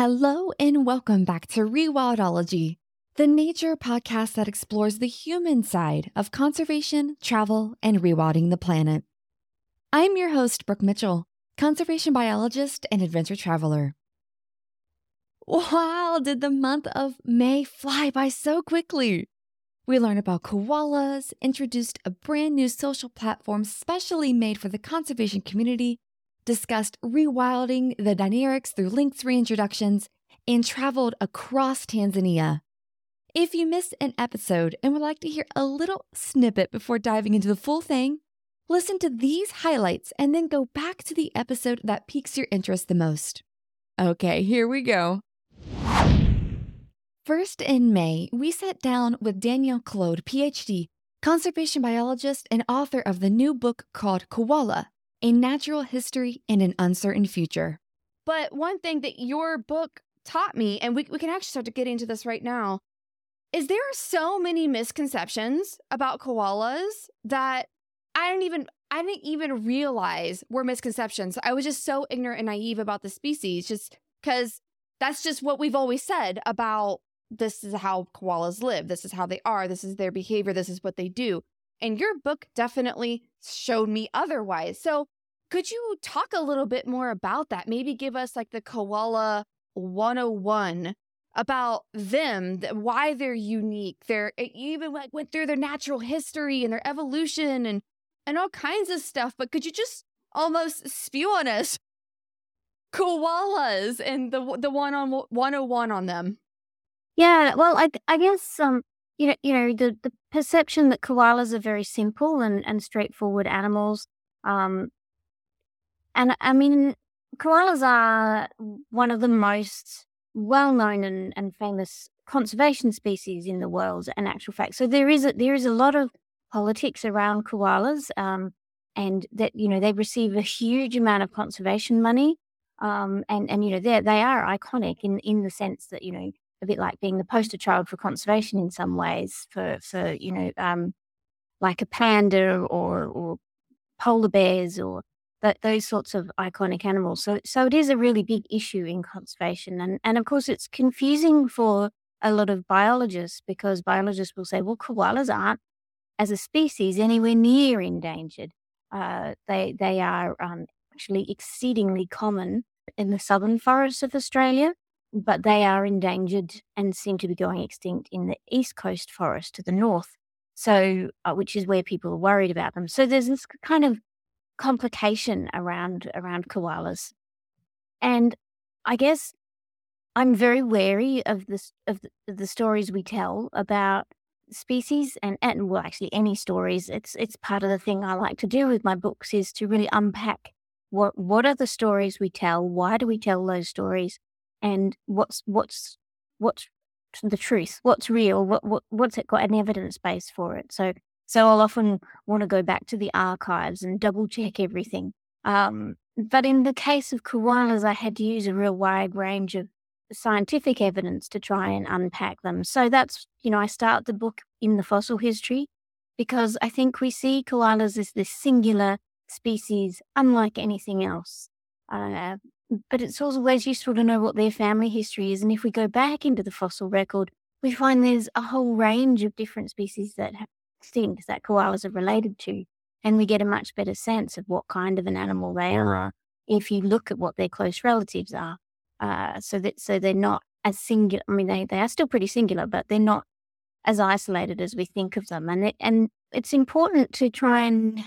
Hello and welcome back to Rewildology, the nature podcast that explores the human side of conservation, travel, and rewilding the planet. I'm your host, Brooke Mitchell, conservation biologist and adventure traveler. Wow, did the month of May fly by so quickly! We learned about koalas, introduced a brand new social platform specially made for the conservation community, discussed rewilding the Dinarics through Lynx reintroductions, and traveled across Tanzania. If you missed an episode and would like to hear a little snippet before diving into the full thing, listen to these highlights and then go back to the episode that piques your interest the most. Okay, here we go. First, in May, we sat down with Danielle Clode, PhD, conservation biologist and author of the new book called Koala A Natural History in an Uncertain Future. But one thing that your book taught me, and we, we can actually start to get into this right now, is there are so many misconceptions about koalas that I didn't even I didn't even realize were misconceptions. I was just so ignorant and naive about the species, just because that's just what we've always said about this is how koalas live. This is how they are. This is their behavior. This is what they do. And your book definitely showed me otherwise. So, could you talk a little bit more about that? Maybe give us like the koala 101 about them, why they're unique. They're even like went through their natural history and their evolution and and all kinds of stuff. But could you just almost spew on us koalas and the the one on 101 on them? Yeah, well, I I guess um, you know, you know, the the perception that koalas are very simple and and straightforward animals. Um, and I mean, koalas are one of the most well known and, and famous conservation species in the world. In actual fact, so there is a, there is a lot of politics around koalas, um, and that you know they receive a huge amount of conservation money. Um, and and you know they they are iconic in in the sense that you know a bit like being the poster child for conservation in some ways for for you know um, like a panda or or polar bears or those sorts of iconic animals. So so it is a really big issue in conservation, and and of course it's confusing for a lot of biologists because biologists will say, well, koalas aren't as a species anywhere near endangered. Uh, they they are um, actually exceedingly common in the southern forests of Australia but they are endangered and seem to be going extinct in the east coast forest to the north. So, uh, which is where people are worried about them. So there's this kind of complication around around koalas, and I guess I'm very wary of this of the, of the stories we tell about species and and well actually any stories it's it's part of the thing I like to do with my books is to really unpack what what are the stories we tell why do we tell those stories and what's what's what's the truth, what's real, what what what's it got an evidence base for it. So so I'll often want to go back to the archives and double check everything. Um, but in the case of koalas, I had to use a real wide range of scientific evidence to try and unpack them. So that's you know I start the book in the fossil history because I think we see koalas as this singular species, unlike anything else. Uh, but it's always useful to know what their family history is. And if we go back into the fossil record, we find there's a whole range of different species that have extinct that koalas are related to. And we get a much better sense of what kind of an animal they are if you look at what their close relatives are. Uh, so that so they're not as singular. I mean, they, they are still pretty singular, but they're not as isolated as we think of them. And it, and it's important to try and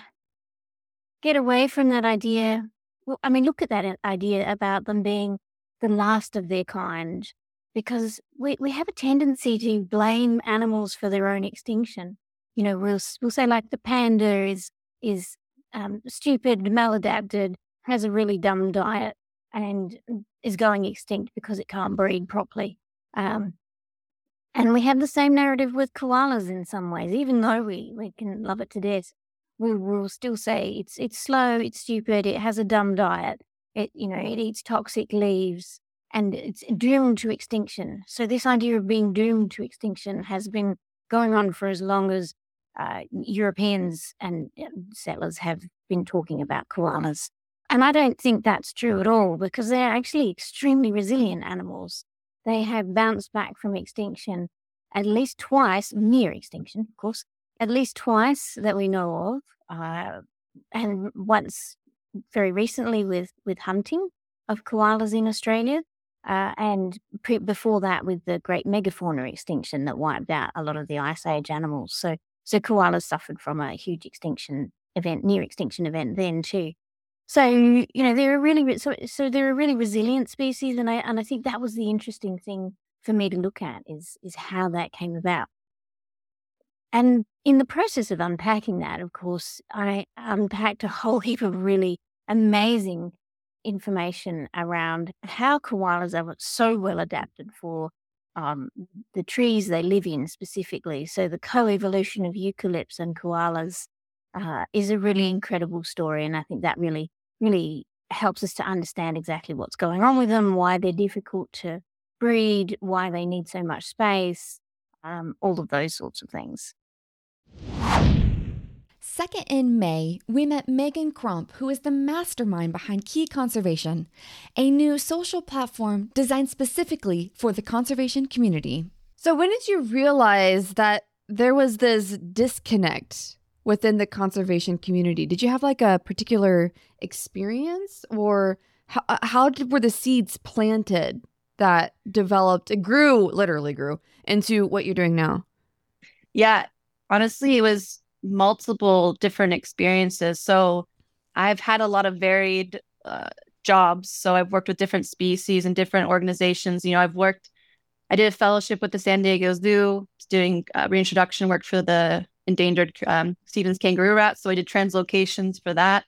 get away from that idea well, I mean, look at that idea about them being the last of their kind, because we, we have a tendency to blame animals for their own extinction. You know, we'll we'll say like the panda is is um, stupid, maladapted, has a really dumb diet, and is going extinct because it can't breed properly. Um, and we have the same narrative with koalas in some ways, even though we, we can love it to death we will still say it's it's slow, it's stupid, it has a dumb diet, it you know it eats toxic leaves, and it's doomed to extinction. So this idea of being doomed to extinction has been going on for as long as uh, Europeans and settlers have been talking about koalas. and I don't think that's true at all because they're actually extremely resilient animals. They have bounced back from extinction at least twice, near extinction, of course, at least twice that we know of, uh, and once very recently with with hunting of koalas in Australia, uh, and pre- before that with the great megafauna extinction that wiped out a lot of the ice age animals. So so koalas suffered from a huge extinction event, near extinction event then too. So you know they're a really so so they're a really resilient species, and I and I think that was the interesting thing for me to look at is is how that came about. And in the process of unpacking that, of course, I unpacked a whole heap of really amazing information around how koalas are so well adapted for um, the trees they live in specifically. So the coevolution of eucalypts and koalas uh, is a really incredible story, and I think that really, really helps us to understand exactly what's going on with them, why they're difficult to breed, why they need so much space, um, all of those sorts of things. Second in May, we met Megan Cromp, who is the mastermind behind Key Conservation, a new social platform designed specifically for the conservation community. So, when did you realize that there was this disconnect within the conservation community? Did you have like a particular experience, or how, uh, how did, were the seeds planted that developed, it grew, literally grew into what you're doing now? Yeah, honestly, it was multiple different experiences. So I've had a lot of varied uh, jobs. So I've worked with different species and different organizations. You know, I've worked, I did a fellowship with the San Diego Zoo, doing uh, reintroduction work for the endangered um, Stephens kangaroo rat. So I did translocations for that.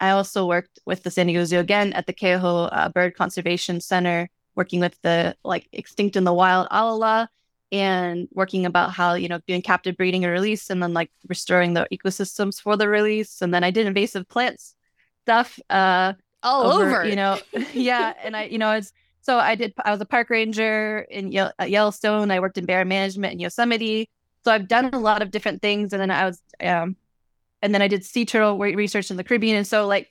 I also worked with the San Diego Zoo again at the Keauhou uh, Bird Conservation Center, working with the like extinct in the wild alala and working about how you know doing captive breeding and release and then like restoring the ecosystems for the release and then i did invasive plants stuff uh all over, over. you know yeah and i you know it's so i did i was a park ranger in Ye- yellowstone i worked in bear management in yosemite so i've done a lot of different things and then i was um and then i did sea turtle research in the caribbean and so like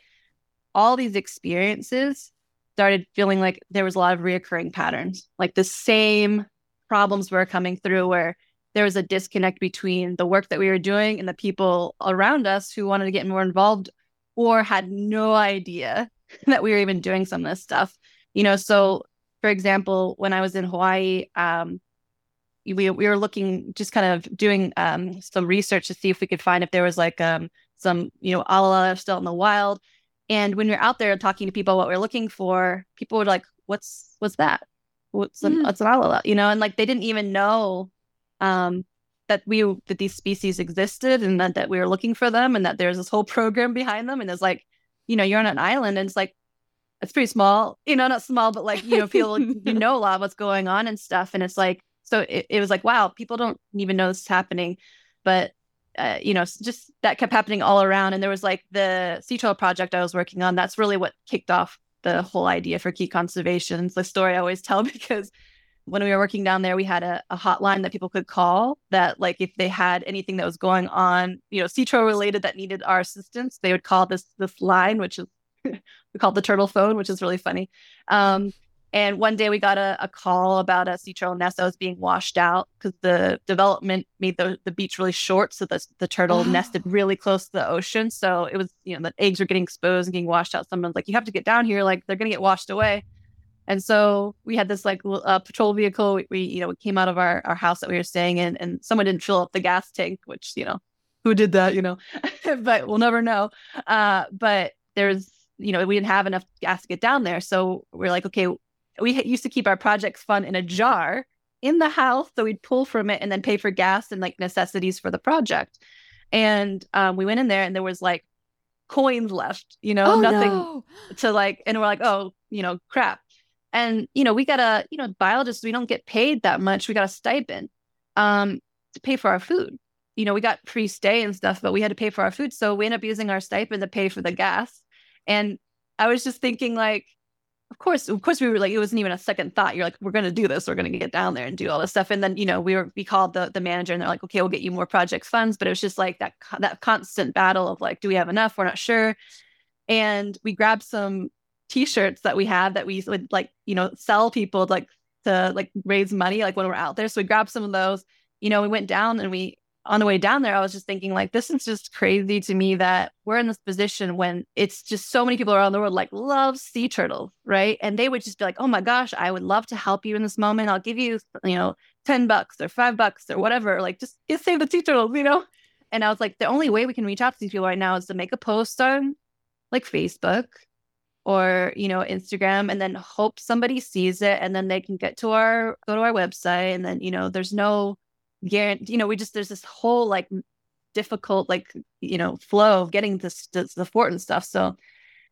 all these experiences started feeling like there was a lot of reoccurring patterns like the same problems were coming through where there was a disconnect between the work that we were doing and the people around us who wanted to get more involved or had no idea that we were even doing some of this stuff. You know, so for example, when I was in Hawaii, um, we we were looking just kind of doing um, some research to see if we could find if there was like um, some you know alala still in the wild. And when we are out there talking to people what we we're looking for, people were like, "What's what's that?" What's an, what's an alala, you know, and like they didn't even know um, that we that these species existed and that, that we were looking for them and that there's this whole program behind them and it's like, you know, you're on an island and it's like it's pretty small, you know, not small, but like, you know, people you know a lot of what's going on and stuff. And it's like, so it, it was like, wow, people don't even know this is happening. But uh, you know, just that kept happening all around. And there was like the Sea Turtle project I was working on. That's really what kicked off the whole idea for key conservation. It's the story I always tell because when we were working down there, we had a, a, hotline that people could call that like if they had anything that was going on, you know, CTRO related that needed our assistance, they would call this this line, which is we called the turtle phone, which is really funny. Um, and one day we got a, a call about a sea turtle nest that was being washed out because the development made the, the beach really short. So the, the turtle oh. nested really close to the ocean. So it was, you know, the eggs were getting exposed and getting washed out. Someone's like, you have to get down here. Like they're going to get washed away. And so we had this like uh, patrol vehicle. We, we, you know, we came out of our, our house that we were staying in and someone didn't fill up the gas tank, which, you know, who did that, you know, but we'll never know. Uh, but there's, you know, we didn't have enough gas to get down there. So we're like, okay, we used to keep our projects fund in a jar in the house. So we'd pull from it and then pay for gas and like necessities for the project. And um, we went in there and there was like coins left, you know, oh, nothing no. to like, and we're like, oh, you know, crap. And, you know, we got a, you know, biologists, we don't get paid that much. We got a stipend um, to pay for our food. You know, we got free stay and stuff, but we had to pay for our food. So we ended up using our stipend to pay for the gas. And I was just thinking, like, of course, of course, we were like, it wasn't even a second thought. You're like, we're going to do this. We're going to get down there and do all this stuff. And then, you know, we were, we called the, the manager and they're like, okay, we'll get you more project funds. But it was just like that, that constant battle of like, do we have enough? We're not sure. and we grabbed some t-shirts that we had that we would like, you know, sell people like to like raise money like when we're out there. So we grabbed some of those. You know, we went down and we on the way down there, I was just thinking, like, this is just crazy to me that we're in this position when it's just so many people around the world like love sea turtles, right? And they would just be like, oh my gosh, I would love to help you in this moment. I'll give you, you know, 10 bucks or five bucks or whatever. Like, just get save the sea turtles, you know? And I was like, the only way we can reach out to these people right now is to make a post on like Facebook or you know instagram and then hope somebody sees it and then they can get to our go to our website and then you know there's no you know we just there's this whole like difficult like you know flow of getting this the fort and stuff so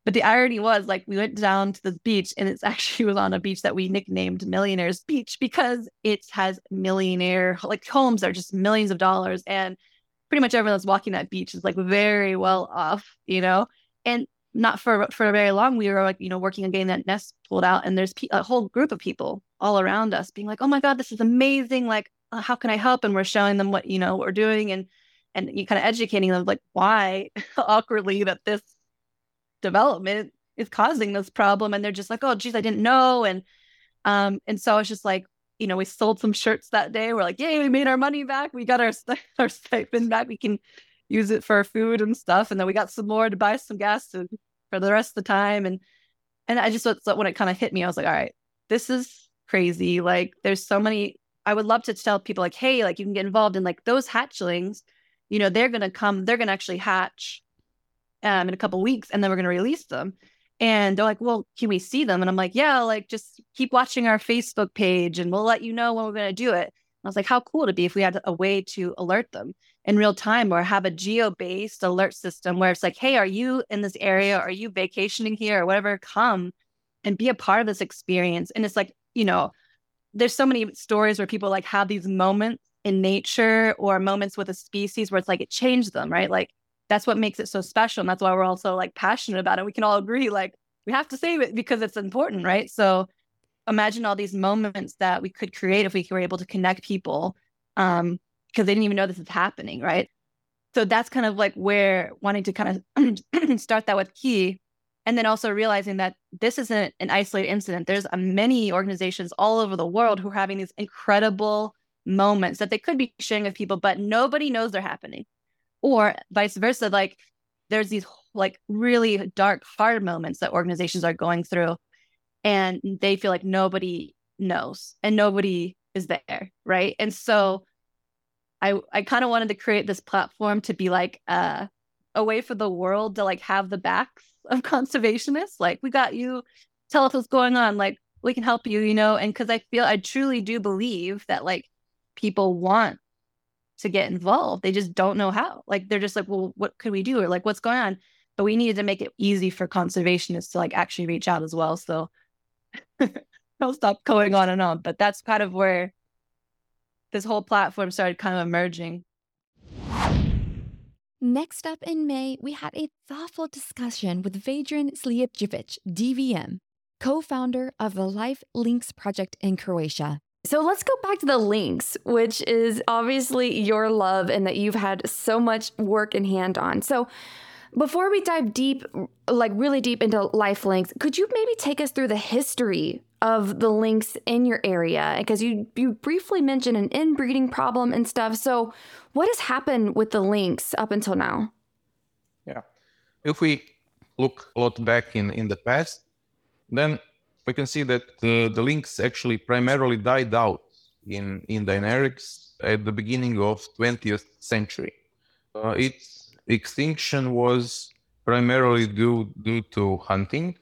but the irony was like we went down to the beach and it's actually was on a beach that we nicknamed millionaires beach because it has millionaire like homes that are just millions of dollars and pretty much everyone that's walking that beach is like very well off you know? And not for for very long we were like you know working on getting that nest pulled out and there's pe- a whole group of people all around us being like oh my god this is amazing like uh, how can I help? And we're showing them what, you know, what we're doing and, and you kind of educating them like why awkwardly that this development is causing this problem. And they're just like, oh, geez, I didn't know. And, um, and so it's just like, you know, we sold some shirts that day. We're like, yay, we made our money back. We got our, our stipend back. We can use it for food and stuff. And then we got some more to buy some gas to, for the rest of the time. And, and I just, when it kind of hit me, I was like, all right, this is crazy. Like there's so many I would love to tell people like, hey, like you can get involved in like those hatchlings, you know, they're gonna come, they're gonna actually hatch um in a couple weeks and then we're gonna release them. And they're like, well, can we see them? And I'm like, yeah, like just keep watching our Facebook page and we'll let you know when we're gonna do it. I was like, how cool it be if we had a way to alert them in real time or have a geo based alert system where it's like, hey, are you in this area? Are you vacationing here or whatever? Come and be a part of this experience. And it's like, you know, there's so many stories where people like have these moments in nature or moments with a species where it's like it changed them, right? Like that's what makes it so special. And that's why we're also like passionate about it. We can all agree, like, we have to save it because it's important, right? So imagine all these moments that we could create if we were able to connect people um, because they didn't even know this is happening, right? So that's kind of like where wanting to kind of start that with Key and then also realizing that this isn't an isolated incident. There's many organizations all over the world who are having these incredible moments that they could be sharing with people but nobody knows they're happening. Or vice versa like there's these like really dark hard moments that organizations are going through and they feel like nobody knows and nobody is there right? And so i i kind of wanted to create this platform to be like uh, a way for the world to like have the backs of conservationists. Like, we got you. Tell us what's going on. Like, we can help you, you know? And because I feel, I truly do believe that like people want to get involved. They just don't know how. Like, they're just like, well, what could we do? Or like, what's going on? But we needed to make it easy for conservationists to like actually reach out as well. So I'll stop going on and on. But that's kind of where this whole platform started kind of emerging. Next up in May, we had a thoughtful discussion with Vedran Slijepcevic, DVM, co founder of the Life Lynx project in Croatia. So let's go back to the lynx, which is obviously your love and that you've had so much work in hand on. So before we dive deep, like really deep into life lynx, could you maybe take us through the history of the lynx in your area? Because you you briefly mentioned an inbreeding problem and stuff. So what has happened with the lynx up until now? Yeah. If we look a lot back in, in the past, then we can see that the, the lynx actually primarily died out in, in Dinarics at the beginning of 20th century. Uh, it's extinction was primarily due due to hunting,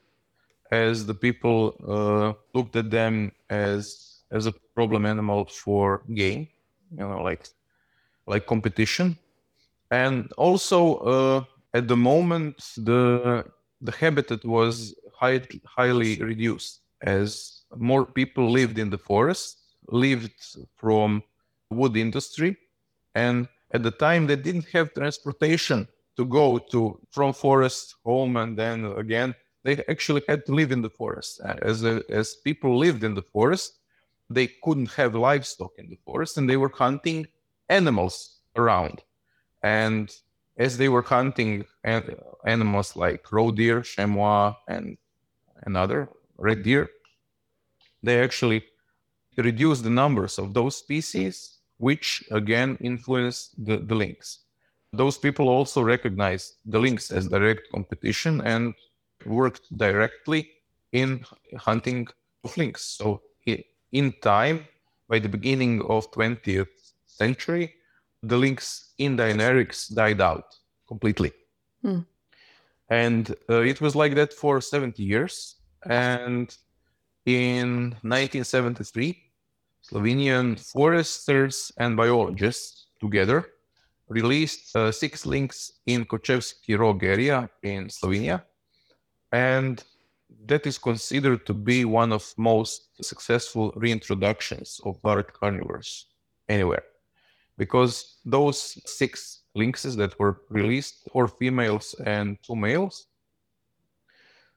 as the people uh, looked at them as as a problem animal for game, you know, like like competition, and also uh, at the moment the the habitat was high, highly reduced as more people lived in the forest, lived from wood industry, and at the time they didn't have transportation to go to from forest home and then again they actually had to live in the forest as a, as people lived in the forest they couldn't have livestock in the forest and they were hunting animals around and as they were hunting an- animals like roe deer, chamois, and another red deer, they actually reduced the numbers of those species, which again influence the, the lynx. Those people also recognized the lynx as direct competition and worked directly in hunting of lynx. So in time, by the beginning of 20th century, the lynx in Dinarics died out completely. Hmm. And uh, it was like that for 70 years. And in 1973, Slovenian foresters and biologists together released uh, six lynx in Kočevski Rog area in Slovenia. And that is considered to be one of most successful reintroductions of large carnivores anywhere. Because those six lynxes that were released four females and two males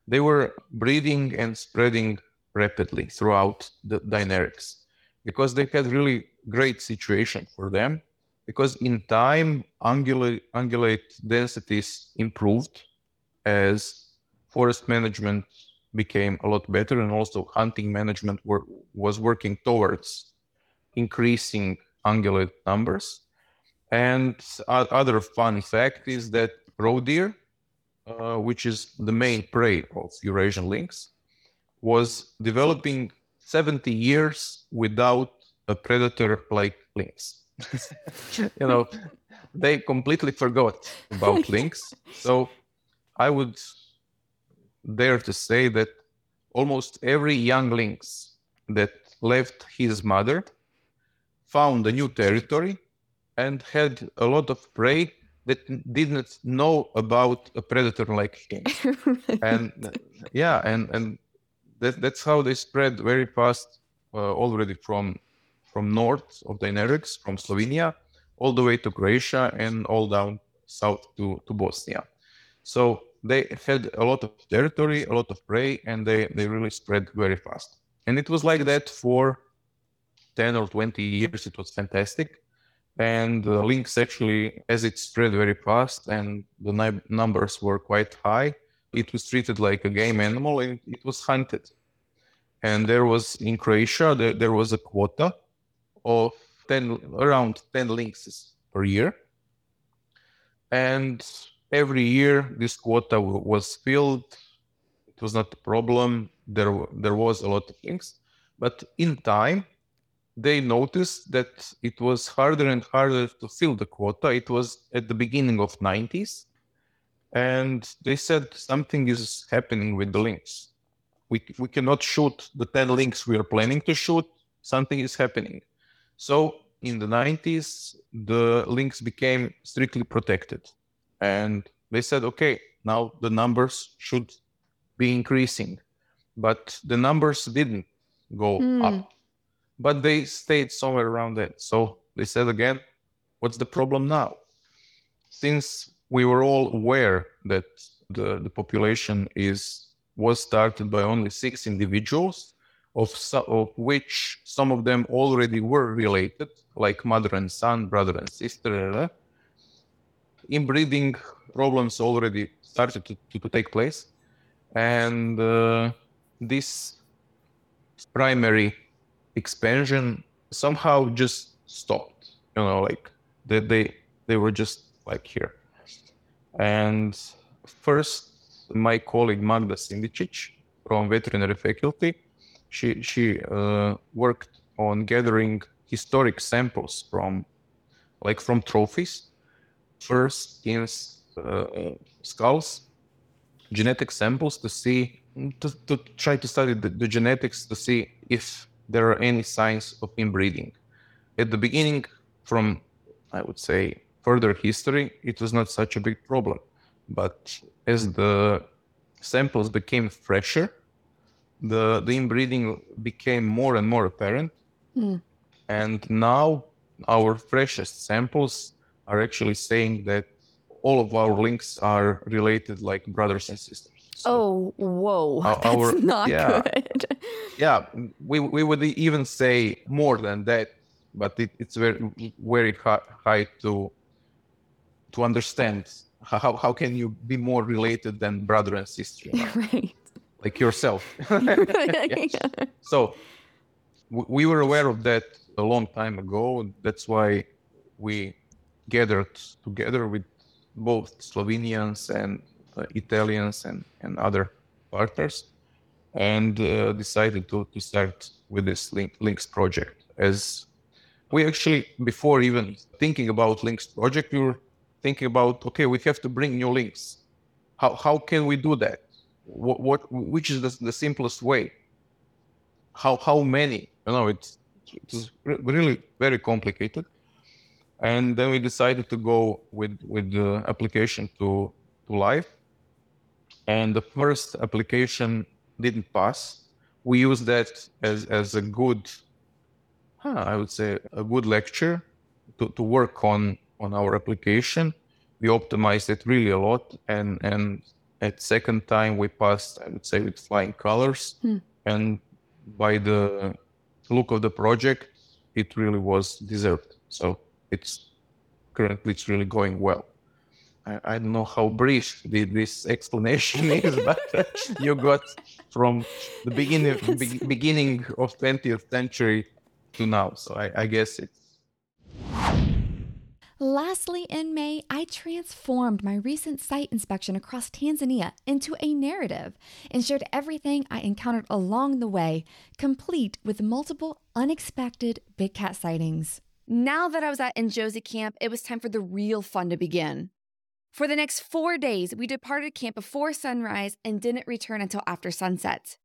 they were breeding and spreading rapidly throughout the Dinarics because they had really great situation for them because in time ungulate densities improved as forest management became a lot better and also hunting management were, was working towards increasing ungulate numbers. And other fun fact is that roe deer uh, which is the main prey of eurasian lynx was developing 70 years without a predator like lynx. You know they completely forgot about lynx. So i would dare to say that almost every young lynx that left his mother found a new territory and had a lot of prey that didn't know about a predator like him. and yeah, and and that, that's how they spread very fast uh, already from from north of the Dinarics, from Slovenia, all the way to Croatia and all down south to, to Bosnia. So they had a lot of territory, a lot of prey, and they, they really spread very fast. And it was like that for 10 or 20 years. It was fantastic. And the lynx actually, as it spread very fast and the numbers were quite high, it was treated like a game animal and it was hunted. And there was in Croatia, there, there was a quota of 10, around 10 lynxes per year. And every year this quota was filled. It was not a problem. There there was a lot of things. But in time they noticed that it was harder and harder to fill the quota. It was at the beginning of 90s and they said something is happening with the lynx. we, we cannot shoot the 10 lynx we are planning to shoot. Something is happening. So in the 90s the lynx became strictly protected and they said, okay, now the numbers should be increasing. But the numbers didn't go mm. up, but they stayed somewhere around that. So they said again, what's the problem now? Since we were all aware that the, the population is was started by only six individuals, of, of which some of them already were related, like mother and son, brother and sister inbreeding problems already started to, to, to take place. And uh, this primary expansion somehow just stopped. You know, like they, they, they were just like here. And first, my colleague Magda Sindicic from veterinary faculty, she, she uh, worked on gathering historic samples from like from trophies first skins uh, skulls, genetic samples to see, to, to try to study the, the, genetics to see if there are any signs of inbreeding. At the beginning, from I would say further history, it was not such a big problem. But as the samples became fresher, the, the inbreeding became more and more apparent. Mm. And now our freshest samples are actually saying that all of our lynx are related like brothers and sisters. So oh, whoa. Our, That's our, not yeah, good. yeah, we, we would even say more than that, but it, it's very, very high, to to understand how how can you be more related than brother and sister, right. like yourself. Yeah. So we were aware of that a long time ago. That's why we gathered together with both Slovenians and uh, Italians and, and other partners and uh, decided to, to start with this link, lynx project. As we actually before even thinking about lynx project we were thinking about okay we have to bring new lynx. How, how can we do that? What, what which is the, the simplest way? How how many? You know it's it's really very complicated and then we decided to go with with the application to to LIFE. And the first application didn't pass. We used that as as a good huh, i would say a good lecture to, to work on on our application. We optimized it really a lot. And and at second time we passed i would say with flying colors. Hmm. and by the look of the project it really was deserved. So it's currently it's really going well I, I don't know how brief the, this explanation is, but you got from the beginning be, beginning of 20th century to now. So I, I guess it's Lastly, in May, I transformed my recent site inspection across Tanzania into a narrative and shared everything I encountered along the way, complete with multiple unexpected big cat sightings. Now that I was at Njozi camp, it was time for the real fun to begin. For the next four days, we departed camp before sunrise and didn't return until after sunset.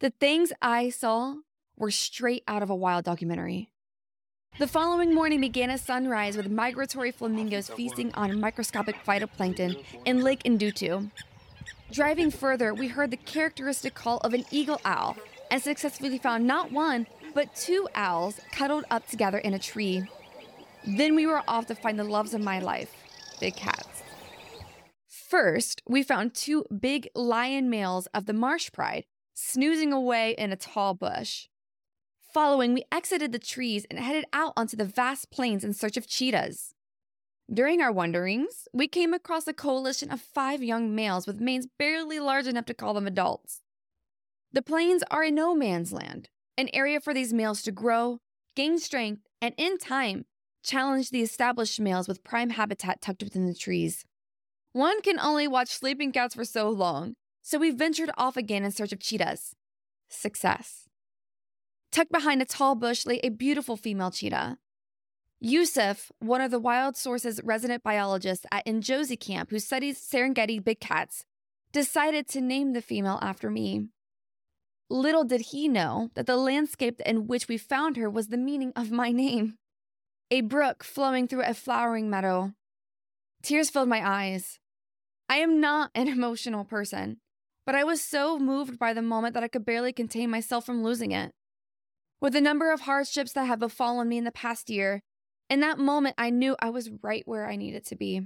The things I saw were straight out of a wild documentary. The following morning began at sunrise with migratory flamingos feasting on microscopic phytoplankton in Lake Ndutu. Driving further, we heard the characteristic call of an eagle owl and successfully found not one, but two owls cuddled up together in a tree. Then we were off to find the loves of my life big cats. First, we found two big lion males of the marsh pride snoozing away in a tall bush. Following, we exited the trees and headed out onto the vast plains in search of cheetahs. During our wanderings, we came across a coalition of five young males with manes barely large enough to call them adults. The plains are a no man's land, an area for these males to grow, gain strength, and in time, challenge the established males with prime habitat tucked within the trees. One can only watch sleeping cats for so long, so we ventured off again in search of cheetahs. Success. Tucked behind a tall bush lay a beautiful female cheetah. Yusuf, one of the Wild Sources resident biologists at Njozi camp who studies Serengeti big cats, decided to name the female after me. Little did he know that the landscape in which we found her was the meaning of my name a brook flowing through a flowering meadow. Tears filled my eyes. I am not an emotional person, but I was so moved by the moment that I could barely contain myself from losing it. With the number of hardships that have befallen me in the past year, in that moment I knew I was right where I needed to be.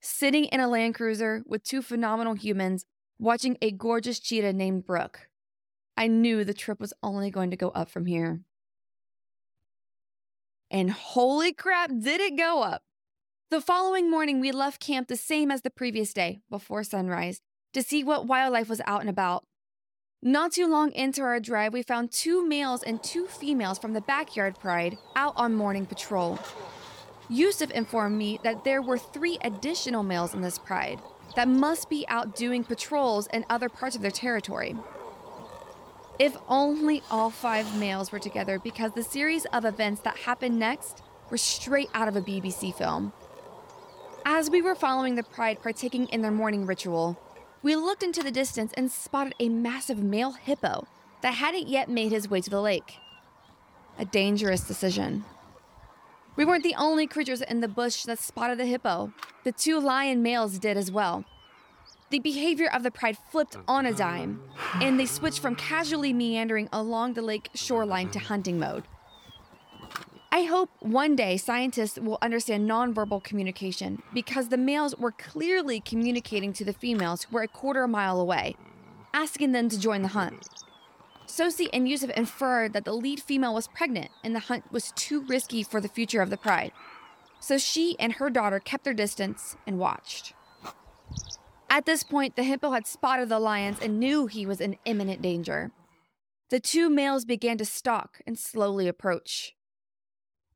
Sitting in a Land Cruiser with two phenomenal humans, watching a gorgeous cheetah named Brooke. I knew the trip was only going to go up from here. And holy crap, did it go up! The following morning, we left camp the same as the previous day, before sunrise, to see what wildlife was out and about. Not too long into our drive, we found two males and two females from the backyard pride out on morning patrol. Yusuf informed me that there were three additional males in this pride that must be out doing patrols in other parts of their territory. If only all five males were together, because the series of events that happened next were straight out of a BBC film. As we were following the pride partaking in their morning ritual, we looked into the distance and spotted a massive male hippo that hadn't yet made his way to the lake. A dangerous decision. We weren't the only creatures in the bush that spotted the hippo. The two lion males did as well. The behavior of the pride flipped mm. on a dime, and they switched from casually meandering along the lake shoreline to hunting mode. I hope one day scientists will understand nonverbal communication because the males were clearly communicating to the females who were a quarter mile away, asking them to join the hunt. Sosi and Yusuf inferred that the lead female was pregnant and the hunt was too risky for the future of the pride. So she and her daughter kept their distance and watched. At this point, the hippo had spotted the lions and knew he was in imminent danger. The two males began to stalk and slowly approach.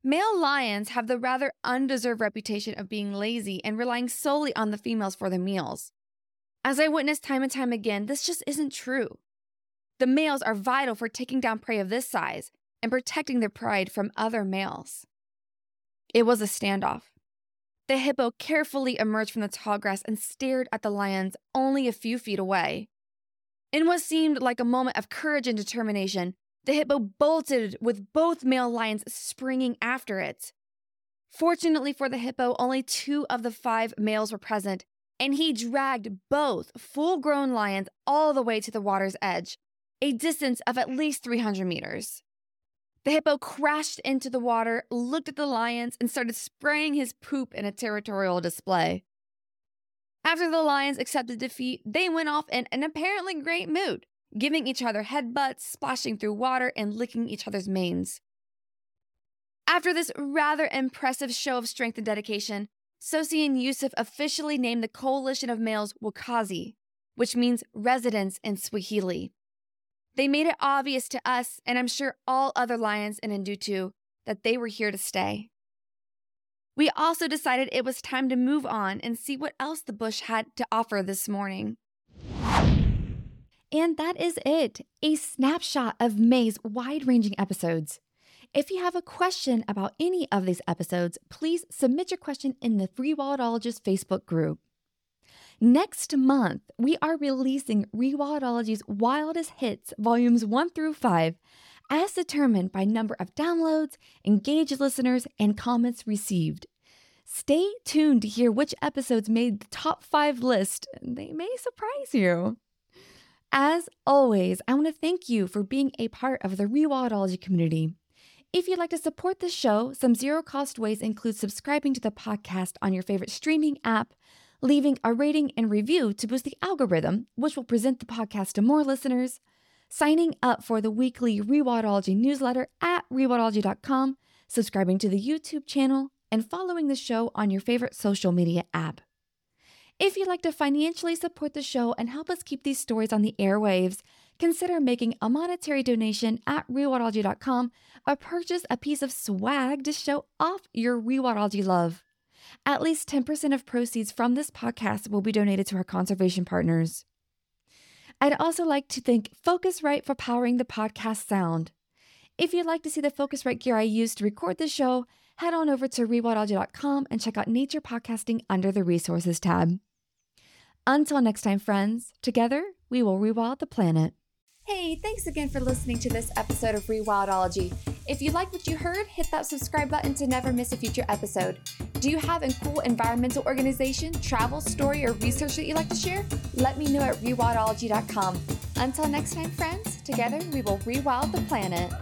Male lions have the rather undeserved reputation of being lazy and relying solely on the females for their meals. As I witnessed time and time again, this just isn't true. The males are vital for taking down prey of this size and protecting their pride from other males. It was a standoff. The hippo carefully emerged from the tall grass and stared at the lions only a few feet away. In what seemed like a moment of courage and determination, the hippo bolted with both male lions springing after it. Fortunately for the hippo, only two of the five males were present, and he dragged both full grown lions all the way to the water's edge, a distance of at least 300 meters. The hippo crashed into the water, looked at the lions, and started spraying his poop in a territorial display. After the lions accepted defeat, they went off in an apparently great mood, giving each other headbutts, splashing through water, and licking each other's manes. After this rather impressive show of strength and dedication, Sosi and Yusuf officially named the coalition of males Wakazi, which means residents in Swahili. They made it obvious to us, and I'm sure all other lions in Ndutu, that they were here to stay. We also decided it was time to move on and see what else the bush had to offer this morning. And that is it a snapshot of May's wide ranging episodes. If you have a question about any of these episodes, please submit your question in the Free Rewildologist Facebook group. Next month, we are releasing Rewildology's Wildest Hits, Volumes 1 through 5, as determined by number of downloads, engaged listeners, and comments received. Stay tuned to hear which episodes made the top five list. They may surprise you. As always, I want to thank you for being a part of the Rewildology community. If you'd like to support the show, some zero cost ways include subscribing to the podcast on your favorite streaming app, leaving a rating and review to boost the algorithm, which will present the podcast to more listeners, signing up for the weekly Rewildology newsletter at rewildology.com, subscribing to the YouTube channel, and following the show on your favorite social media app. If you'd like to financially support the show and help us keep these stories on the airwaves, consider making a monetary donation at rewildology.com or purchase a piece of swag to show off your rewildology love. At least 10% of proceeds from this podcast will be donated to our conservation partners. I'd also like to thank Focusrite for powering the podcast sound. If you'd like to see the Focusrite gear I used to record the show, head on over to rewildology.com and check out Nature Podcasting under the Resources tab. Until next time, friends, together we will rewild the planet. Hey, thanks again for listening to this episode of Rewildology. If you like what you heard, hit that subscribe button to never miss a future episode. Do you have a cool environmental organization, travel, story, or research that you'd like to share? Let me know at rewildology.com. Until next time, friends, together we will rewild the planet.